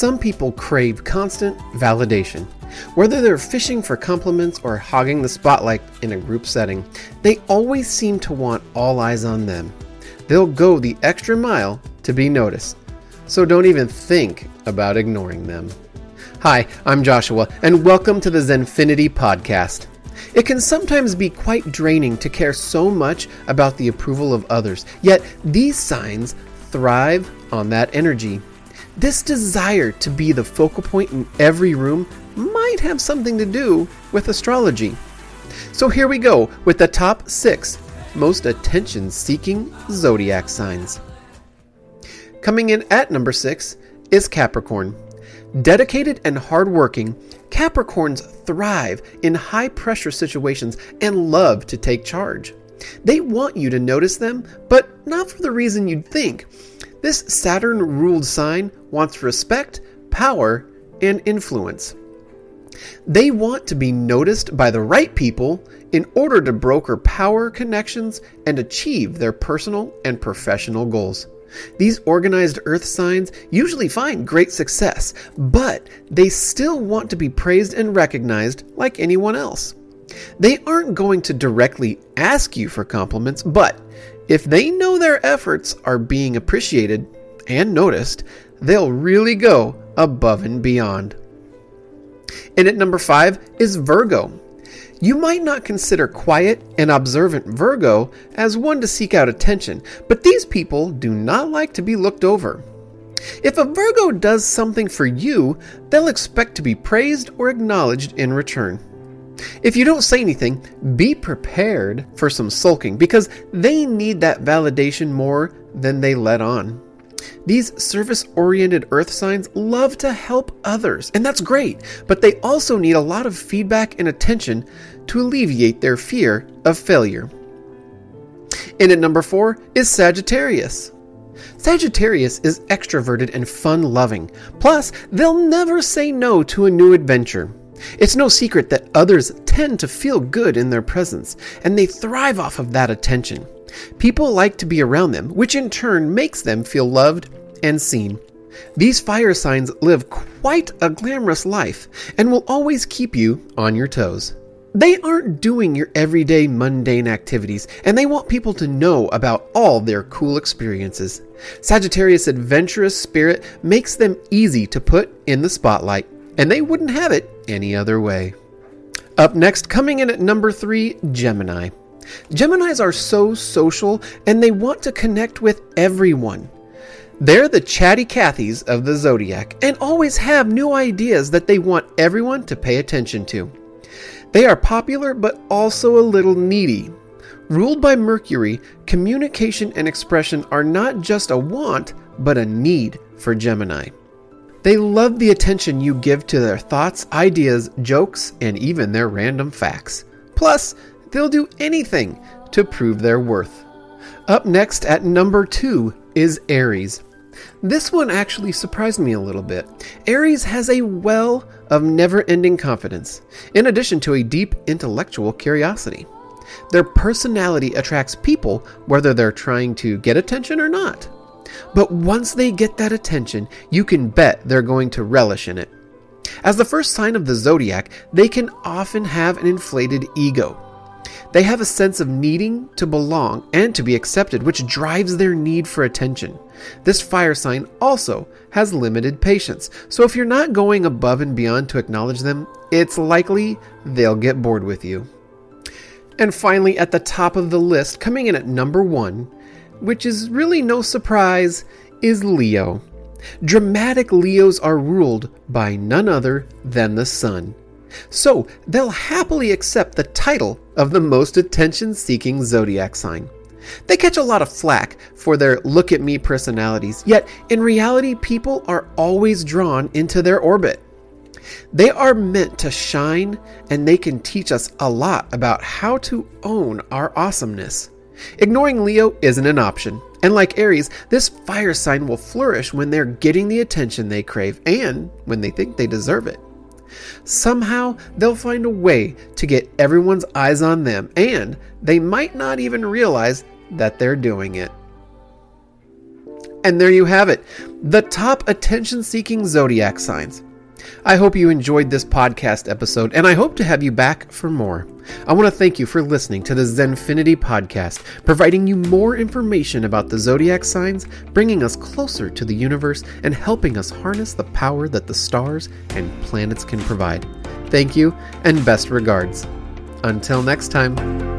Some people crave constant validation. Whether they're fishing for compliments or hogging the spotlight in a group setting, they always seem to want all eyes on them. They'll go the extra mile to be noticed, so don't even think about ignoring them. Hi, I'm Joshua, and welcome to the Zenfinity podcast. It can sometimes be quite draining to care so much about the approval of others, yet these signs thrive on that energy. This desire to be the focal point in every room might have something to do with astrology. So here we go with the top six most attention seeking zodiac signs. Coming in at number six is Capricorn. Dedicated and hardworking, Capricorns thrive in high pressure situations and love to take charge. They want you to notice them, but not for the reason you'd think. This Saturn ruled sign wants respect, power, and influence. They want to be noticed by the right people in order to broker power connections and achieve their personal and professional goals. These organized earth signs usually find great success, but they still want to be praised and recognized like anyone else. They aren't going to directly ask you for compliments, but if they know their efforts are being appreciated and noticed, they'll really go above and beyond. And at number five is Virgo. You might not consider quiet and observant Virgo as one to seek out attention, but these people do not like to be looked over. If a Virgo does something for you, they'll expect to be praised or acknowledged in return. If you don't say anything, be prepared for some sulking because they need that validation more than they let on. These service oriented earth signs love to help others, and that's great, but they also need a lot of feedback and attention to alleviate their fear of failure. And at number four is Sagittarius. Sagittarius is extroverted and fun loving. Plus, they'll never say no to a new adventure. It's no secret that others tend to feel good in their presence, and they thrive off of that attention. People like to be around them, which in turn makes them feel loved and seen. These fire signs live quite a glamorous life and will always keep you on your toes. They aren't doing your everyday mundane activities, and they want people to know about all their cool experiences. Sagittarius' adventurous spirit makes them easy to put in the spotlight, and they wouldn't have it any other way. Up next, coming in at number three, Gemini. Geminis are so social and they want to connect with everyone. They're the chatty Cathys of the zodiac and always have new ideas that they want everyone to pay attention to. They are popular but also a little needy. Ruled by Mercury, communication and expression are not just a want, but a need for Gemini. They love the attention you give to their thoughts, ideas, jokes, and even their random facts. Plus, They'll do anything to prove their worth. Up next at number two is Aries. This one actually surprised me a little bit. Aries has a well of never ending confidence, in addition to a deep intellectual curiosity. Their personality attracts people whether they're trying to get attention or not. But once they get that attention, you can bet they're going to relish in it. As the first sign of the zodiac, they can often have an inflated ego. They have a sense of needing to belong and to be accepted, which drives their need for attention. This fire sign also has limited patience, so if you're not going above and beyond to acknowledge them, it's likely they'll get bored with you. And finally, at the top of the list, coming in at number one, which is really no surprise, is Leo. Dramatic Leos are ruled by none other than the sun. So they'll happily accept the title of the most attention seeking zodiac sign. They catch a lot of flack for their look at me personalities, yet in reality, people are always drawn into their orbit. They are meant to shine, and they can teach us a lot about how to own our awesomeness. Ignoring Leo isn't an option, and like Aries, this fire sign will flourish when they're getting the attention they crave and when they think they deserve it. Somehow, they'll find a way to get everyone's eyes on them, and they might not even realize that they're doing it. And there you have it the top attention seeking zodiac signs. I hope you enjoyed this podcast episode, and I hope to have you back for more. I want to thank you for listening to the Zenfinity podcast, providing you more information about the zodiac signs, bringing us closer to the universe, and helping us harness the power that the stars and planets can provide. Thank you, and best regards. Until next time.